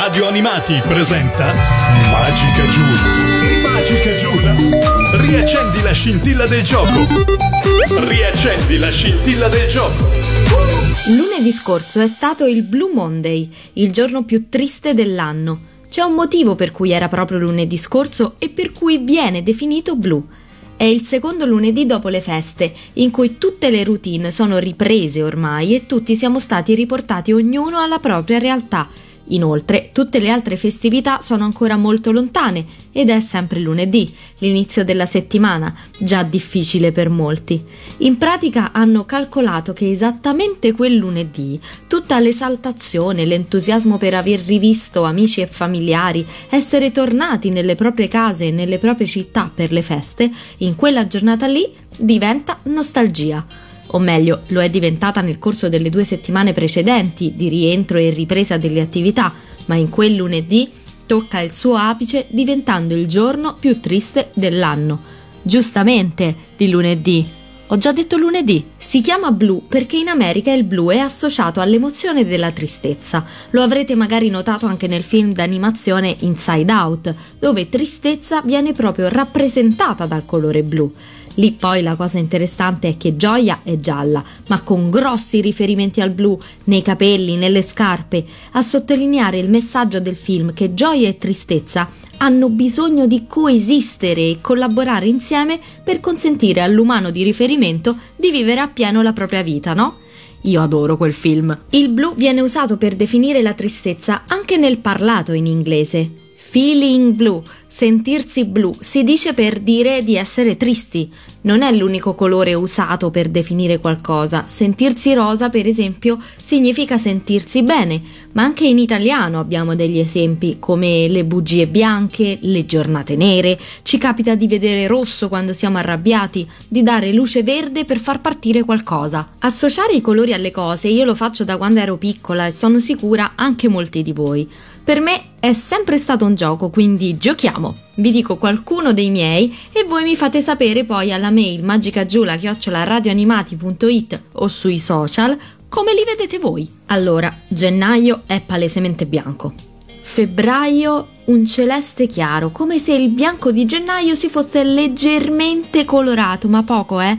Radio Animati presenta Magica Giula. Magica Giula. Riaccendi la scintilla del gioco. Riaccendi la scintilla del gioco. Lunedì scorso è stato il Blue Monday, il giorno più triste dell'anno. C'è un motivo per cui era proprio lunedì scorso e per cui viene definito blu. È il secondo lunedì dopo le feste, in cui tutte le routine sono riprese ormai e tutti siamo stati riportati ognuno alla propria realtà Inoltre, tutte le altre festività sono ancora molto lontane ed è sempre lunedì, l'inizio della settimana, già difficile per molti. In pratica hanno calcolato che esattamente quel lunedì tutta l'esaltazione, l'entusiasmo per aver rivisto amici e familiari, essere tornati nelle proprie case e nelle proprie città per le feste, in quella giornata lì diventa nostalgia o meglio lo è diventata nel corso delle due settimane precedenti di rientro e ripresa delle attività, ma in quel lunedì tocca il suo apice diventando il giorno più triste dell'anno. Giustamente, di lunedì. Ho già detto lunedì. Si chiama blu perché in America il blu è associato all'emozione della tristezza. Lo avrete magari notato anche nel film d'animazione Inside Out, dove tristezza viene proprio rappresentata dal colore blu. Lì poi la cosa interessante è che Gioia è gialla, ma con grossi riferimenti al blu, nei capelli, nelle scarpe, a sottolineare il messaggio del film che gioia e tristezza hanno bisogno di coesistere e collaborare insieme per consentire all'umano di riferimento di vivere appieno la propria vita, no? Io adoro quel film. Il blu viene usato per definire la tristezza anche nel parlato in inglese. Feeling blue, sentirsi blu, si dice per dire di essere tristi. Non è l'unico colore usato per definire qualcosa. Sentirsi rosa, per esempio, significa sentirsi bene, ma anche in italiano abbiamo degli esempi come le bugie bianche, le giornate nere. Ci capita di vedere rosso quando siamo arrabbiati, di dare luce verde per far partire qualcosa. Associare i colori alle cose io lo faccio da quando ero piccola e sono sicura anche molti di voi. Per me è sempre stato un gioco, quindi giochiamo. Vi dico qualcuno dei miei e voi mi fate sapere poi alla mail magicagiula-radioanimati.it o sui social come li vedete voi. Allora, gennaio è palesemente bianco. Febbraio un celeste chiaro, come se il bianco di gennaio si fosse leggermente colorato, ma poco, eh?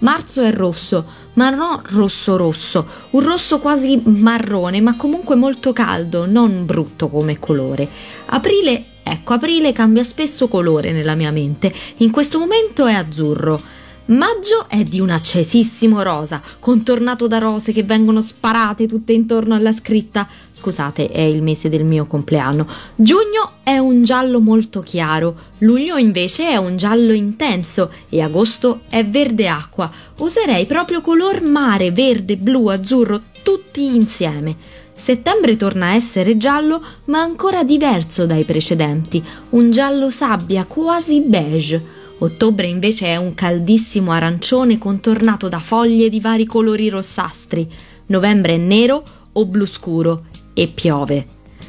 Marzo è rosso, ma non rosso rosso, un rosso quasi marrone, ma comunque molto caldo, non brutto come colore. Aprile, ecco, aprile cambia spesso colore nella mia mente. In questo momento è azzurro. Maggio è di un accesissimo rosa, contornato da rose che vengono sparate tutte intorno alla scritta. Scusate, è il mese del mio compleanno. Giugno è un giallo molto chiaro, luglio invece è un giallo intenso e agosto è verde acqua. Userei proprio color mare, verde, blu, azzurro, tutti insieme. Settembre torna a essere giallo, ma ancora diverso dai precedenti, un giallo sabbia quasi beige. Ottobre invece è un caldissimo arancione contornato da foglie di vari colori rossastri. Novembre è nero o blu scuro e piove.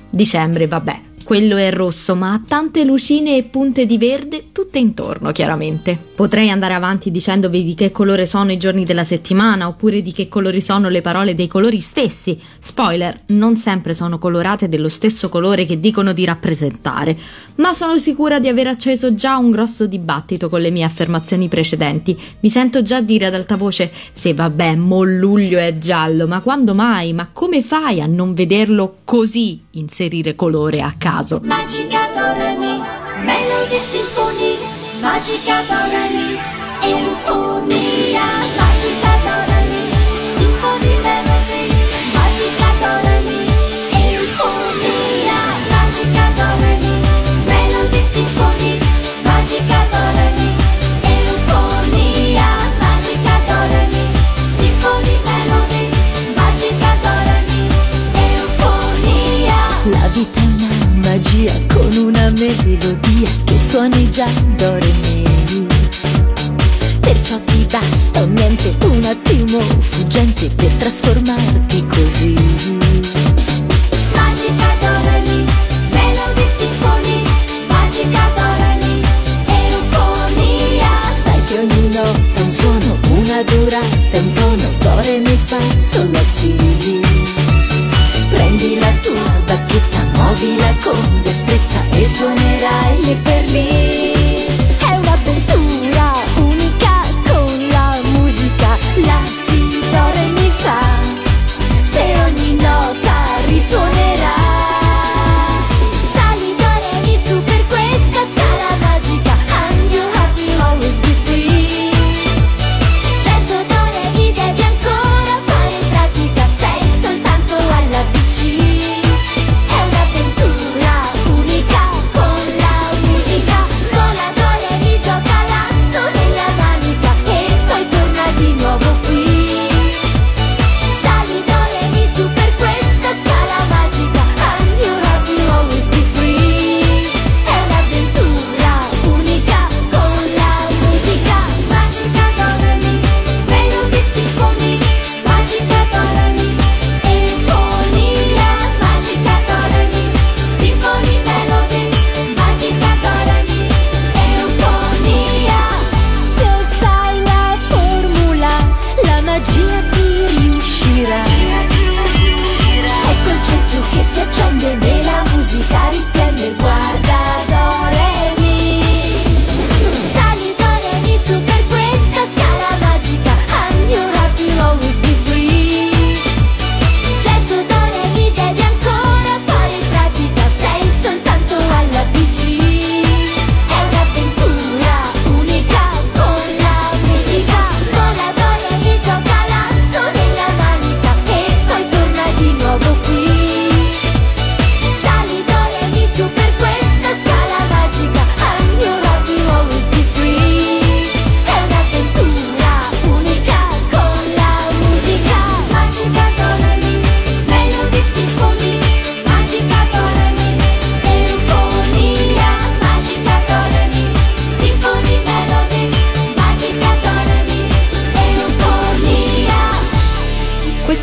Dicembre, vabbè, quello è rosso, ma ha tante lucine e punte di verde tutte intorno, chiaramente. Potrei andare avanti dicendovi di che colore sono i giorni della settimana, oppure di che colori sono le parole dei colori stessi. Spoiler, non sempre sono colorate dello stesso colore che dicono di rappresentare, ma sono sicura di aver acceso già un grosso dibattito con le mie affermazioni precedenti. Mi sento già dire ad alta voce: se vabbè, mo luglio è giallo, ma quando mai? Ma come fai a non vederlo così inserire colore a caso? Magica Doremi, Melody Sinfonia, Magica Doremi, Eufonia, una durata, un tono cuore mi fa solo sì. Prendi la tua bacchetta, muovila con destrezza e suonerai lì per lì. È un'avventura.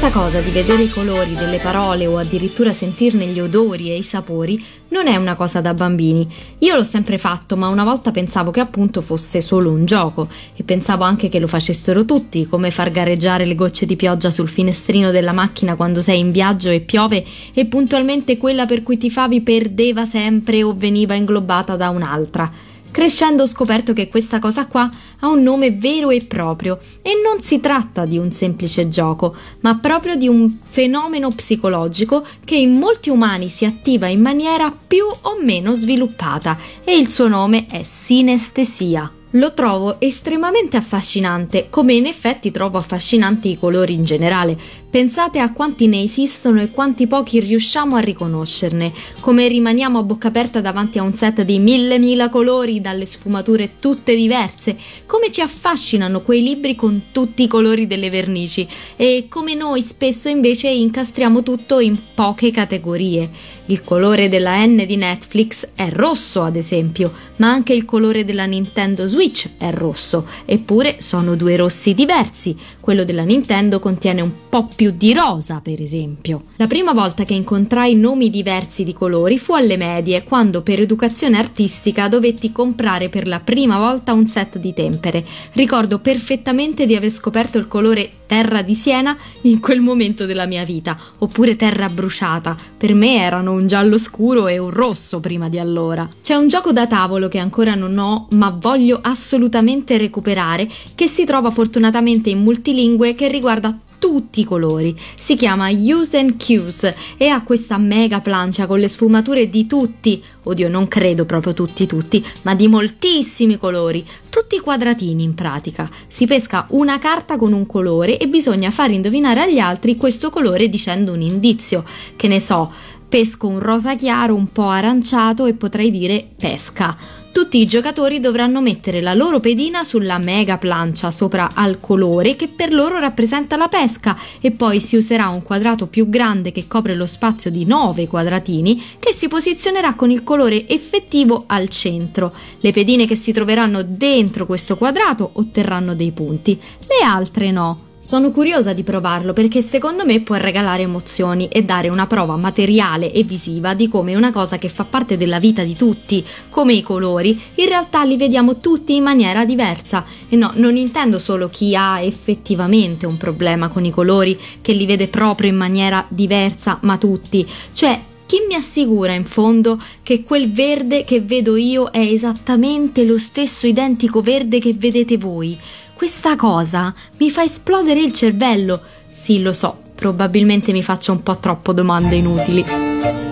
Questa cosa di vedere i colori delle parole o addirittura sentirne gli odori e i sapori non è una cosa da bambini. Io l'ho sempre fatto, ma una volta pensavo che appunto fosse solo un gioco e pensavo anche che lo facessero tutti, come far gareggiare le gocce di pioggia sul finestrino della macchina quando sei in viaggio e piove e puntualmente quella per cui ti favi perdeva sempre o veniva inglobata da un'altra. Crescendo ho scoperto che questa cosa qua ha un nome vero e proprio e non si tratta di un semplice gioco, ma proprio di un fenomeno psicologico che in molti umani si attiva in maniera più o meno sviluppata e il suo nome è sinestesia. Lo trovo estremamente affascinante, come in effetti trovo affascinanti i colori in generale. Pensate a quanti ne esistono e quanti pochi riusciamo a riconoscerne, come rimaniamo a bocca aperta davanti a un set di mille mila colori dalle sfumature tutte diverse, come ci affascinano quei libri con tutti i colori delle vernici e come noi spesso invece incastriamo tutto in poche categorie. Il colore della N di Netflix è rosso, ad esempio, ma anche il colore della Nintendo Switch è rosso, eppure sono due rossi diversi. Quello della Nintendo contiene un po' più di rosa, per esempio. La prima volta che incontrai nomi diversi di colori fu alle medie, quando per educazione artistica dovetti comprare per la prima volta un set di tempere. Ricordo perfettamente di aver scoperto il colore terra di Siena in quel momento della mia vita, oppure terra bruciata. Per me erano un giallo scuro e un rosso prima di allora. C'è un gioco da tavolo che ancora non ho, ma voglio assolutamente recuperare, che si trova fortunatamente in multilingue che riguarda tutti i colori. Si chiama Use and Cues e ha questa mega plancia con le sfumature di tutti, oddio non credo proprio tutti tutti, ma di moltissimi colori, tutti quadratini in pratica. Si pesca una carta con un colore e bisogna far indovinare agli altri questo colore dicendo un indizio, che ne so, pesco un rosa chiaro un po' aranciato e potrei dire pesca. Tutti i giocatori dovranno mettere la loro pedina sulla mega plancia sopra al colore che per loro rappresenta la pesca e poi si userà un quadrato più grande che copre lo spazio di 9 quadratini che si posizionerà con il colore effettivo al centro. Le pedine che si troveranno dentro questo quadrato otterranno dei punti, le altre no. Sono curiosa di provarlo perché secondo me può regalare emozioni e dare una prova materiale e visiva di come una cosa che fa parte della vita di tutti, come i colori, in realtà li vediamo tutti in maniera diversa. E no, non intendo solo chi ha effettivamente un problema con i colori, che li vede proprio in maniera diversa, ma tutti. Cioè, Chi mi assicura in fondo che quel verde che vedo io è esattamente lo stesso identico verde che vedete voi? Questa cosa mi fa esplodere il cervello. Sì, lo so, probabilmente mi faccio un po' troppo domande inutili.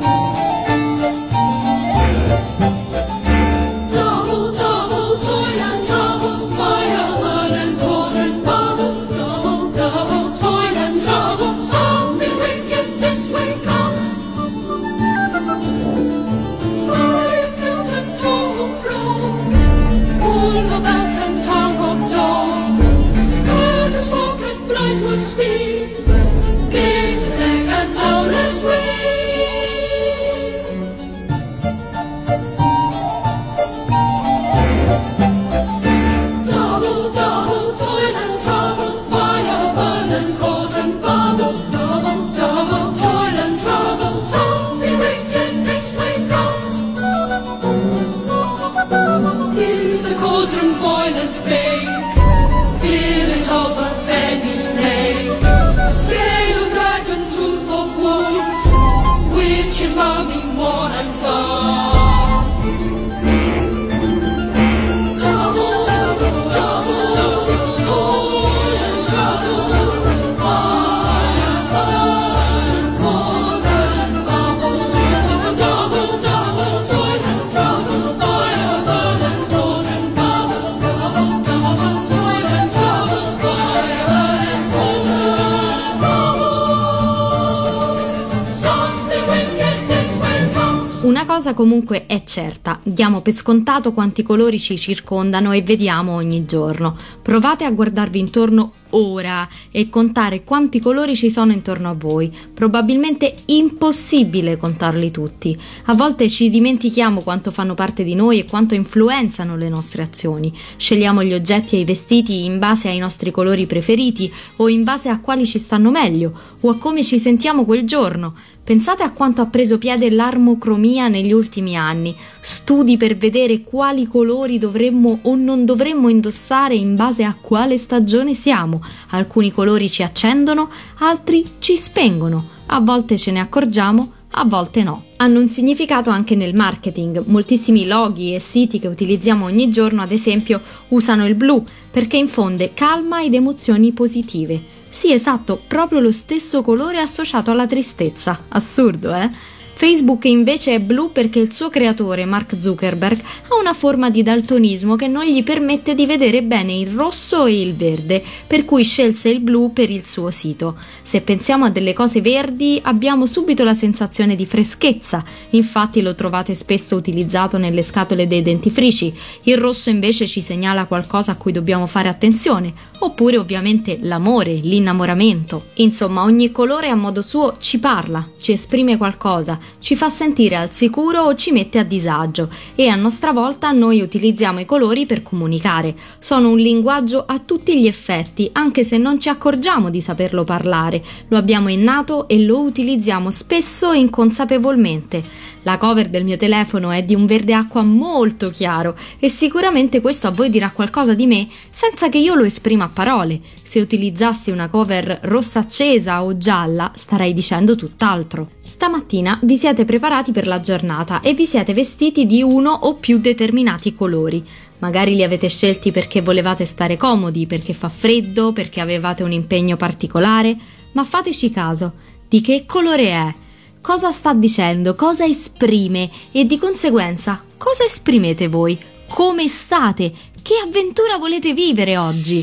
Cosa comunque è certa, diamo per scontato quanti colori ci circondano e vediamo ogni giorno. Provate a guardarvi intorno ora e contare quanti colori ci sono intorno a voi. Probabilmente impossibile contarli tutti. A volte ci dimentichiamo quanto fanno parte di noi e quanto influenzano le nostre azioni. Scegliamo gli oggetti e i vestiti in base ai nostri colori preferiti o in base a quali ci stanno meglio o a come ci sentiamo quel giorno. Pensate a quanto ha preso piede l'armocromia negli ultimi anni, studi per vedere quali colori dovremmo o non dovremmo indossare in base a quale stagione siamo. Alcuni colori ci accendono, altri ci spengono. A volte ce ne accorgiamo, a volte no. Hanno un significato anche nel marketing. Moltissimi loghi e siti che utilizziamo ogni giorno, ad esempio, usano il blu perché infonde calma ed emozioni positive. Sì, esatto, proprio lo stesso colore associato alla tristezza. Assurdo, eh? Facebook invece è blu perché il suo creatore, Mark Zuckerberg, ha una forma di daltonismo che non gli permette di vedere bene il rosso e il verde, per cui scelse il blu per il suo sito. Se pensiamo a delle cose verdi abbiamo subito la sensazione di freschezza, infatti lo trovate spesso utilizzato nelle scatole dei dentifrici. Il rosso invece ci segnala qualcosa a cui dobbiamo fare attenzione, oppure ovviamente l'amore, l'innamoramento. Insomma, ogni colore a modo suo ci parla, ci esprime qualcosa, ci fa sentire al sicuro o ci mette a disagio e a nostra volta noi utilizziamo i colori per comunicare. Sono un linguaggio a tutti gli effetti, anche se non ci accorgiamo di saperlo parlare. Lo abbiamo innato e lo utilizziamo spesso inconsapevolmente. La cover del mio telefono è di un verde acqua molto chiaro e sicuramente questo a voi dirà qualcosa di me senza che io lo esprima a parole. Se utilizzassi una cover rossa accesa o gialla starei dicendo tutt'altro. Stamattina vi siete preparati per la giornata e vi siete vestiti di uno o più determinati colori. Magari li avete scelti perché volevate stare comodi, perché fa freddo, perché avevate un impegno particolare, ma fateci caso, di che colore è? Cosa sta dicendo? Cosa esprime? E di conseguenza, cosa esprimete voi? Come state? Che avventura volete vivere oggi?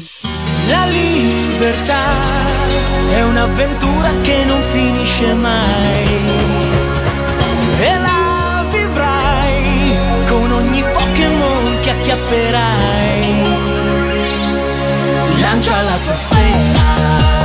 La libertà è un'avventura che non finisce mai. E la vivrai con ogni Pokémon che acchiapperai. Lancia la tua sfera.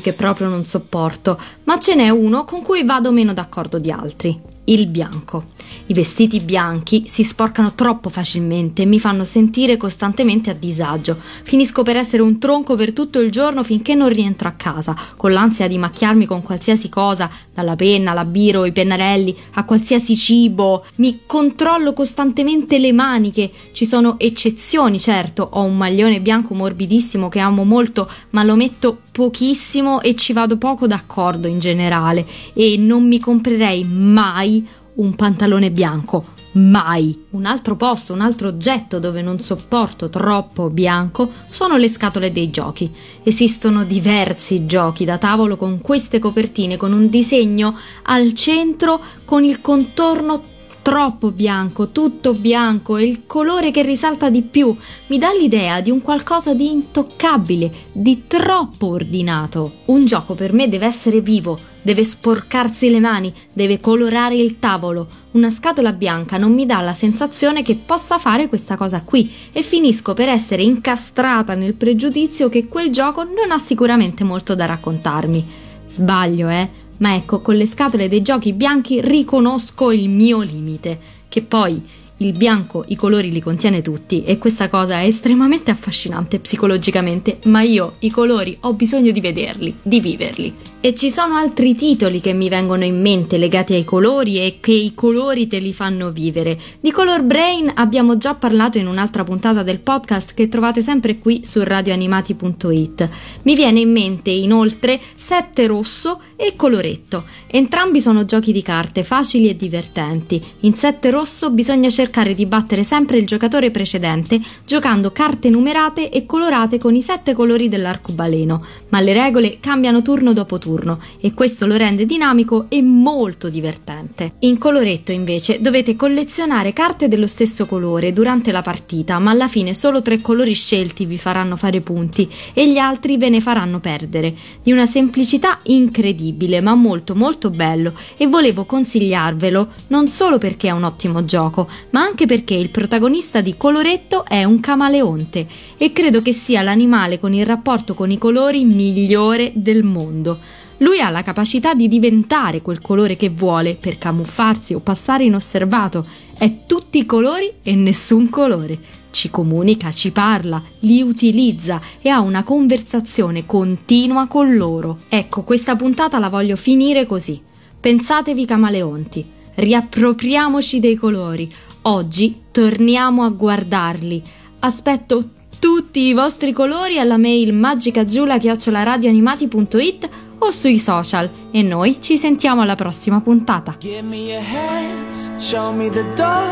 Che proprio non sopporto, ma ce n'è uno con cui vado meno d'accordo di altri. Il bianco. I vestiti bianchi si sporcano troppo facilmente e mi fanno sentire costantemente a disagio. Finisco per essere un tronco per tutto il giorno finché non rientro a casa, con l'ansia di macchiarmi con qualsiasi cosa, dalla penna, alla biro, i pennarelli, a qualsiasi cibo. Mi controllo costantemente le maniche. Ci sono eccezioni, certo. Ho un maglione bianco morbidissimo che amo molto, ma lo metto pochissimo e ci vado poco d'accordo in generale. E non mi comprerei mai un pantalone bianco. Mai. Un altro posto, un altro oggetto dove non sopporto troppo bianco sono le scatole dei giochi. Esistono diversi giochi da tavolo con queste copertine con un disegno al centro con il contorno troppo bianco, tutto bianco e il colore che risalta di più mi dà l'idea di un qualcosa di intoccabile, di troppo ordinato. Un gioco per me deve essere vivo, deve sporcarsi le mani, deve colorare il tavolo. Una scatola bianca non mi dà la sensazione che possa fare questa cosa qui e finisco per essere incastrata nel pregiudizio che quel gioco non ha sicuramente molto da raccontarmi. Sbaglio, eh? Ma ecco, con le scatole dei giochi bianchi riconosco il mio limite, che poi il bianco i colori li contiene tutti e questa cosa è estremamente affascinante psicologicamente, ma io i colori ho bisogno di vederli, di viverli. E ci sono altri titoli che mi vengono in mente legati ai colori e che i colori te li fanno vivere. Di Color Brain abbiamo già parlato in un'altra puntata del podcast che trovate sempre qui su radioanimati.it. Mi viene in mente inoltre Sette Rosso e Coloretto. Entrambi sono giochi di carte facili e divertenti. In Sette Rosso bisogna cercare di battere sempre il giocatore precedente giocando carte numerate e colorate con i sette colori dell'arcobaleno, ma le regole cambiano turno dopo turno e questo lo rende dinamico e molto divertente. In Coloretto invece dovete collezionare carte dello stesso colore durante la partita, ma alla fine solo tre colori scelti vi faranno fare punti e gli altri ve ne faranno perdere. Di una semplicità incredibile, ma molto molto bello e volevo consigliarvelo non solo perché è un ottimo gioco, ma anche perché il protagonista di Coloretto è un camaleonte e credo che sia l'animale con il rapporto con i colori migliore del mondo. Lui ha la capacità di diventare quel colore che vuole per camuffarsi o passare inosservato. È tutti i colori e nessun colore. Ci comunica, ci parla, li utilizza e ha una conversazione continua con loro. Ecco, questa puntata la voglio finire così. Pensatevi camaleonti, riappropriamoci dei colori. Oggi torniamo a guardarli. Aspetto tutti i vostri colori alla mail magicagiula-radioanimati.it o sui social e noi ci sentiamo alla prossima puntata. Give me your hands, show me the door.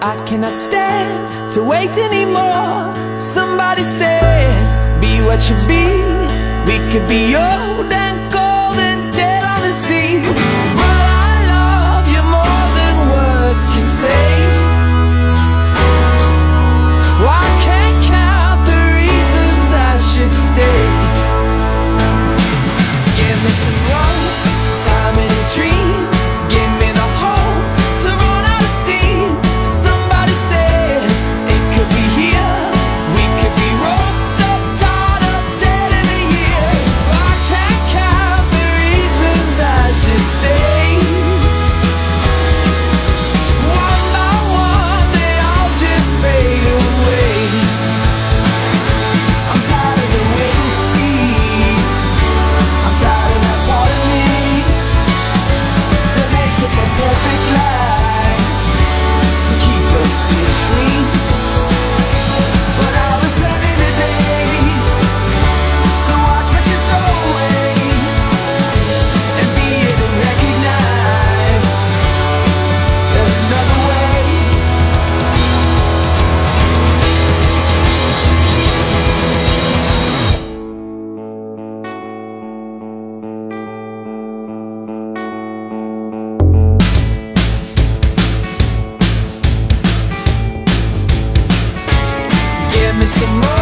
I cannot stand to wait anymore. Somebody said, Be what you be. We could be old and some more